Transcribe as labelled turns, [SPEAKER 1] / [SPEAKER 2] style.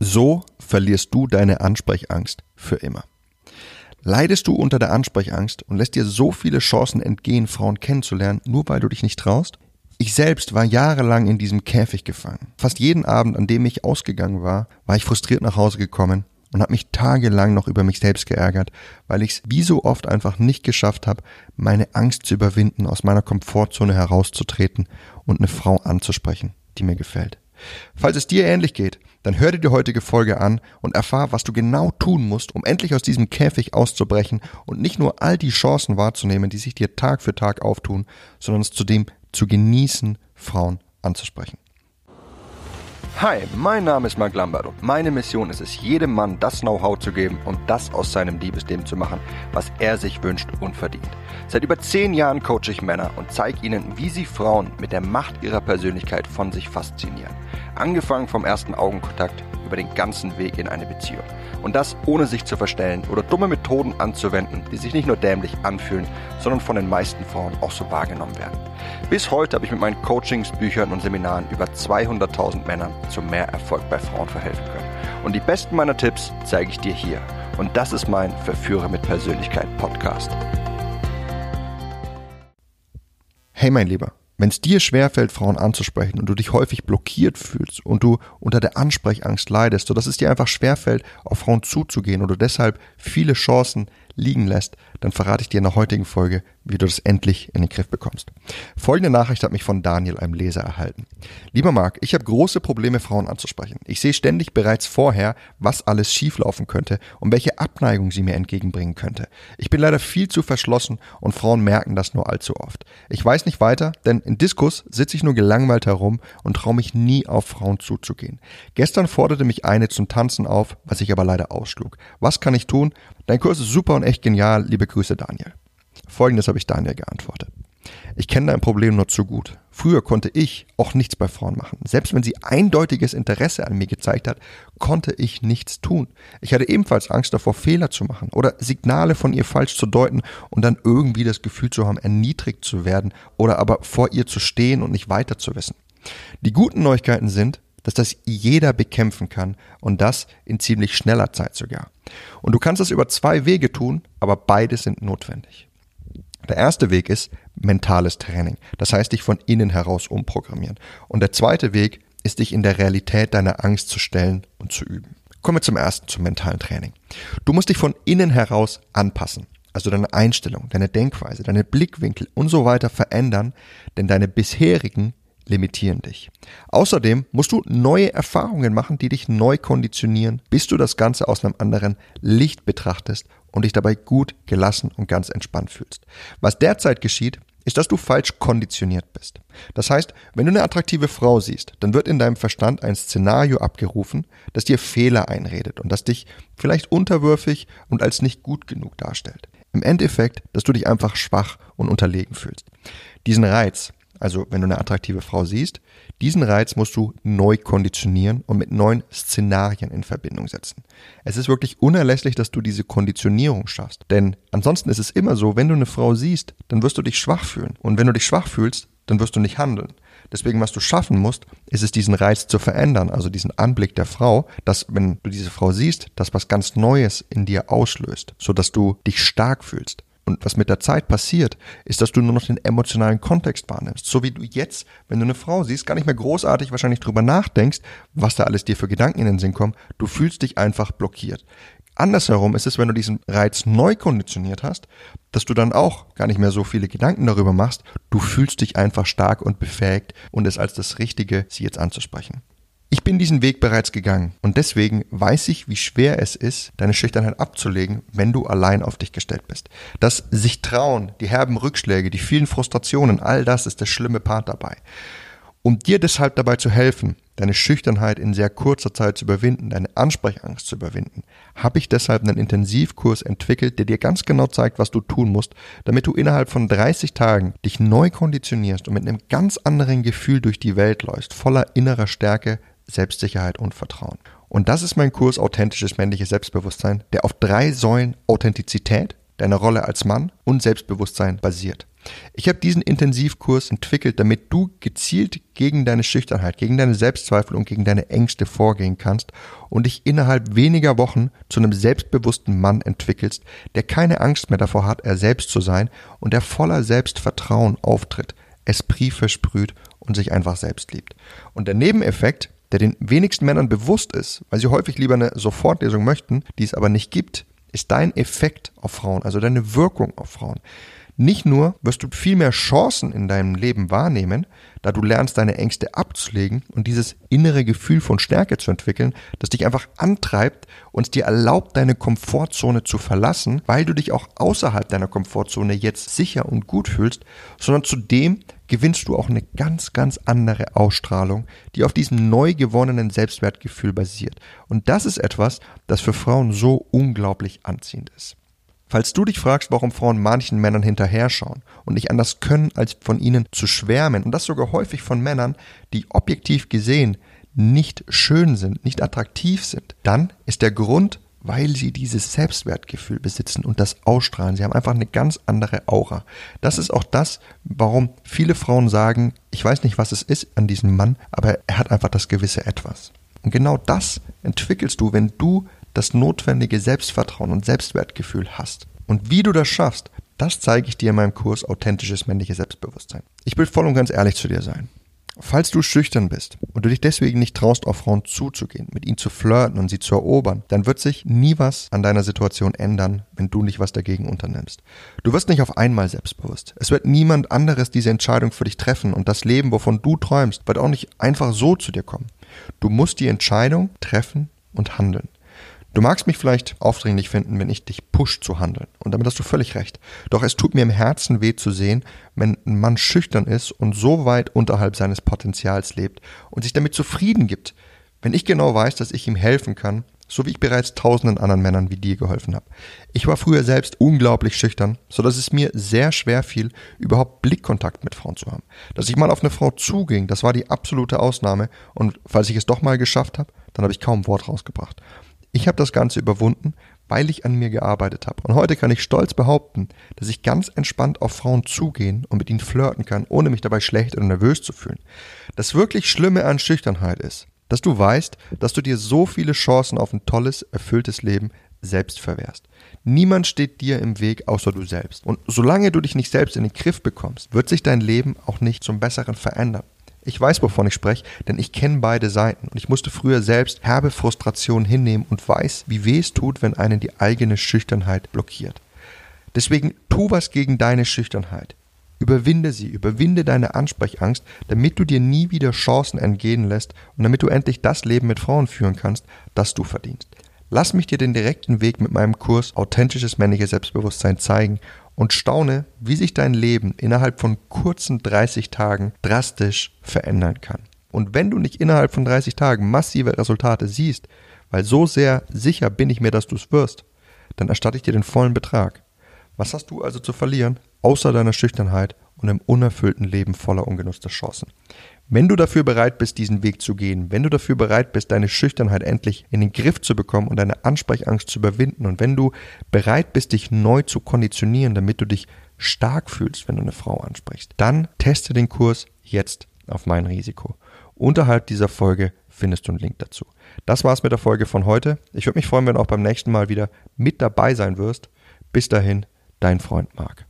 [SPEAKER 1] So verlierst du deine Ansprechangst für immer. Leidest du unter der Ansprechangst und lässt dir so viele Chancen entgehen, Frauen kennenzulernen, nur weil du dich nicht traust? Ich selbst war jahrelang in diesem Käfig gefangen. Fast jeden Abend, an dem ich ausgegangen war, war ich frustriert nach Hause gekommen und habe mich tagelang noch über mich selbst geärgert, weil ich es wie so oft einfach nicht geschafft habe, meine Angst zu überwinden, aus meiner Komfortzone herauszutreten und eine Frau anzusprechen, die mir gefällt. Falls es dir ähnlich geht, dann hör dir die heutige Folge an und erfahr, was du genau tun musst, um endlich aus diesem Käfig auszubrechen und nicht nur all die Chancen wahrzunehmen, die sich dir Tag für Tag auftun, sondern es zudem zu genießen, Frauen anzusprechen. Hi, mein Name ist Mark Lambert und meine Mission ist es, jedem Mann das Know-how zu geben und das aus seinem Liebesleben zu machen, was er sich wünscht und verdient. Seit über zehn Jahren coache ich Männer und zeige ihnen, wie sie Frauen mit der Macht ihrer Persönlichkeit von sich faszinieren. Angefangen vom ersten Augenkontakt über den ganzen Weg in eine Beziehung. Und das ohne sich zu verstellen oder dumme Methoden anzuwenden, die sich nicht nur dämlich anfühlen, sondern von den meisten Frauen auch so wahrgenommen werden. Bis heute habe ich mit meinen Coachings, Büchern und Seminaren über 200.000 Männern zu mehr Erfolg bei Frauen verhelfen können. Und die besten meiner Tipps zeige ich dir hier. Und das ist mein Verführer mit Persönlichkeit Podcast. Hey mein Lieber. Wenn es dir schwerfällt, Frauen anzusprechen und du dich häufig blockiert fühlst und du unter der Ansprechangst leidest, sodass es dir einfach schwerfällt, auf Frauen zuzugehen oder deshalb viele Chancen liegen lässt, dann verrate ich dir in der heutigen Folge, wie du das endlich in den Griff bekommst. Folgende Nachricht hat mich von Daniel, einem Leser, erhalten. Lieber Marc, ich habe große Probleme, Frauen anzusprechen. Ich sehe ständig bereits vorher, was alles schieflaufen könnte und welche Abneigung sie mir entgegenbringen könnte. Ich bin leider viel zu verschlossen und Frauen merken das nur allzu oft. Ich weiß nicht weiter, denn in Diskus sitze ich nur gelangweilt herum und traue mich nie auf Frauen zuzugehen. Gestern forderte mich eine zum Tanzen auf, was ich aber leider ausschlug. Was kann ich tun? Dein Kurs ist super und echt genial. Liebe Grüße, Daniel. Folgendes habe ich Daniel geantwortet. Ich kenne dein Problem nur zu gut. Früher konnte ich auch nichts bei Frauen machen. Selbst wenn sie eindeutiges Interesse an mir gezeigt hat, konnte ich nichts tun. Ich hatte ebenfalls Angst davor, Fehler zu machen oder Signale von ihr falsch zu deuten und dann irgendwie das Gefühl zu haben, erniedrigt zu werden oder aber vor ihr zu stehen und nicht weiter zu wissen. Die guten Neuigkeiten sind, dass das jeder bekämpfen kann und das in ziemlich schneller Zeit sogar. Und du kannst das über zwei Wege tun, aber beide sind notwendig. Der erste Weg ist mentales Training, das heißt dich von innen heraus umprogrammieren. Und der zweite Weg ist dich in der Realität deiner Angst zu stellen und zu üben. Kommen wir zum ersten, zum mentalen Training. Du musst dich von innen heraus anpassen. Also deine Einstellung, deine Denkweise, deine Blickwinkel und so weiter verändern, denn deine bisherigen limitieren dich. Außerdem musst du neue Erfahrungen machen, die dich neu konditionieren, bis du das Ganze aus einem anderen Licht betrachtest und dich dabei gut, gelassen und ganz entspannt fühlst. Was derzeit geschieht, ist, dass du falsch konditioniert bist. Das heißt, wenn du eine attraktive Frau siehst, dann wird in deinem Verstand ein Szenario abgerufen, das dir Fehler einredet und das dich vielleicht unterwürfig und als nicht gut genug darstellt. Im Endeffekt, dass du dich einfach schwach und unterlegen fühlst. Diesen Reiz, also wenn du eine attraktive Frau siehst, diesen Reiz musst du neu konditionieren und mit neuen Szenarien in Verbindung setzen. Es ist wirklich unerlässlich, dass du diese Konditionierung schaffst. Denn ansonsten ist es immer so, wenn du eine Frau siehst, dann wirst du dich schwach fühlen. Und wenn du dich schwach fühlst, dann wirst du nicht handeln. Deswegen, was du schaffen musst, ist es, diesen Reiz zu verändern, also diesen Anblick der Frau, dass, wenn du diese Frau siehst, das was ganz Neues in dir auslöst, sodass du dich stark fühlst. Und was mit der Zeit passiert, ist, dass du nur noch den emotionalen Kontext wahrnimmst. So wie du jetzt, wenn du eine Frau siehst, gar nicht mehr großartig wahrscheinlich drüber nachdenkst, was da alles dir für Gedanken in den Sinn kommen. Du fühlst dich einfach blockiert. Andersherum ist es, wenn du diesen Reiz neu konditioniert hast, dass du dann auch gar nicht mehr so viele Gedanken darüber machst. Du fühlst dich einfach stark und befähigt und es als das Richtige, sie jetzt anzusprechen. Ich bin diesen Weg bereits gegangen und deswegen weiß ich, wie schwer es ist, deine Schüchternheit abzulegen, wenn du allein auf dich gestellt bist. Das sich trauen, die herben Rückschläge, die vielen Frustrationen, all das ist der schlimme Part dabei. Um dir deshalb dabei zu helfen, deine Schüchternheit in sehr kurzer Zeit zu überwinden, deine Ansprechangst zu überwinden, habe ich deshalb einen Intensivkurs entwickelt, der dir ganz genau zeigt, was du tun musst, damit du innerhalb von 30 Tagen dich neu konditionierst und mit einem ganz anderen Gefühl durch die Welt läufst, voller innerer Stärke, Selbstsicherheit und Vertrauen. Und das ist mein Kurs Authentisches männliches Selbstbewusstsein, der auf drei Säulen Authentizität, deiner Rolle als Mann und Selbstbewusstsein basiert. Ich habe diesen Intensivkurs entwickelt, damit du gezielt gegen deine Schüchternheit, gegen deine Selbstzweifel und gegen deine Ängste vorgehen kannst und dich innerhalb weniger Wochen zu einem selbstbewussten Mann entwickelst, der keine Angst mehr davor hat, er selbst zu sein und der voller Selbstvertrauen auftritt, Esprit versprüht und sich einfach selbst liebt. Und der Nebeneffekt, der den wenigsten Männern bewusst ist, weil sie häufig lieber eine Sofortlesung möchten, die es aber nicht gibt, ist dein Effekt auf Frauen, also deine Wirkung auf Frauen. Nicht nur wirst du viel mehr Chancen in deinem Leben wahrnehmen, da du lernst, deine Ängste abzulegen und dieses innere Gefühl von Stärke zu entwickeln, das dich einfach antreibt und dir erlaubt, deine Komfortzone zu verlassen, weil du dich auch außerhalb deiner Komfortzone jetzt sicher und gut fühlst, sondern zudem gewinnst du auch eine ganz, ganz andere Ausstrahlung, die auf diesem neu gewonnenen Selbstwertgefühl basiert. Und das ist etwas, das für Frauen so unglaublich anziehend ist. Falls du dich fragst, warum Frauen manchen Männern hinterher schauen und nicht anders können, als von ihnen zu schwärmen, und das sogar häufig von Männern, die objektiv gesehen nicht schön sind, nicht attraktiv sind, dann ist der Grund, weil sie dieses Selbstwertgefühl besitzen und das ausstrahlen. Sie haben einfach eine ganz andere Aura. Das ist auch das, warum viele Frauen sagen, ich weiß nicht, was es ist an diesem Mann, aber er hat einfach das gewisse Etwas. Und genau das entwickelst du, wenn du das notwendige Selbstvertrauen und Selbstwertgefühl hast. Und wie du das schaffst, das zeige ich dir in meinem Kurs Authentisches männliches Selbstbewusstsein. Ich will voll und ganz ehrlich zu dir sein. Falls du schüchtern bist und du dich deswegen nicht traust, auf Frauen zuzugehen, mit ihnen zu flirten und sie zu erobern, dann wird sich nie was an deiner Situation ändern, wenn du nicht was dagegen unternimmst. Du wirst nicht auf einmal selbstbewusst. Es wird niemand anderes diese Entscheidung für dich treffen und das Leben, wovon du träumst, wird auch nicht einfach so zu dir kommen. Du musst die Entscheidung treffen und handeln. Du magst mich vielleicht aufdringlich finden, wenn ich dich push zu handeln. Und damit hast du völlig recht. Doch es tut mir im Herzen weh zu sehen, wenn ein Mann schüchtern ist und so weit unterhalb seines Potenzials lebt und sich damit zufrieden gibt, wenn ich genau weiß, dass ich ihm helfen kann, so wie ich bereits tausenden anderen Männern wie dir geholfen habe. Ich war früher selbst unglaublich schüchtern, so dass es mir sehr schwer fiel, überhaupt Blickkontakt mit Frauen zu haben. Dass ich mal auf eine Frau zuging, das war die absolute Ausnahme und falls ich es doch mal geschafft habe, dann habe ich kaum Wort rausgebracht. Ich habe das Ganze überwunden, weil ich an mir gearbeitet habe. Und heute kann ich stolz behaupten, dass ich ganz entspannt auf Frauen zugehen und mit ihnen flirten kann, ohne mich dabei schlecht oder nervös zu fühlen. Das wirklich Schlimme an Schüchternheit ist, dass du weißt, dass du dir so viele Chancen auf ein tolles, erfülltes Leben selbst verwehrst. Niemand steht dir im Weg außer du selbst. Und solange du dich nicht selbst in den Griff bekommst, wird sich dein Leben auch nicht zum Besseren verändern. Ich weiß, wovon ich spreche, denn ich kenne beide Seiten und ich musste früher selbst herbe Frustrationen hinnehmen und weiß, wie weh es tut, wenn einen die eigene Schüchternheit blockiert. Deswegen tu was gegen deine Schüchternheit. Überwinde sie, überwinde deine Ansprechangst, damit du dir nie wieder Chancen entgehen lässt und damit du endlich das Leben mit Frauen führen kannst, das du verdienst. Lass mich dir den direkten Weg mit meinem Kurs Authentisches männliches Selbstbewusstsein zeigen und staune, wie sich dein Leben innerhalb von kurzen 30 Tagen drastisch verändern kann. Und wenn du nicht innerhalb von 30 Tagen massive Resultate siehst, weil so sehr sicher bin ich mir, dass du es wirst, dann erstatte ich dir den vollen Betrag. Was hast du also zu verlieren, außer deiner Schüchternheit und einem unerfüllten Leben voller ungenutzter Chancen? Wenn du dafür bereit bist, diesen Weg zu gehen, wenn du dafür bereit bist, deine Schüchternheit endlich in den Griff zu bekommen und deine Ansprechangst zu überwinden und wenn du bereit bist, dich neu zu konditionieren, damit du dich stark fühlst, wenn du eine Frau ansprichst, dann teste den Kurs jetzt auf mein Risiko. Unterhalb dieser Folge findest du einen Link dazu. Das war's mit der Folge von heute. Ich würde mich freuen, wenn du auch beim nächsten Mal wieder mit dabei sein wirst. Bis dahin, dein Freund Marc.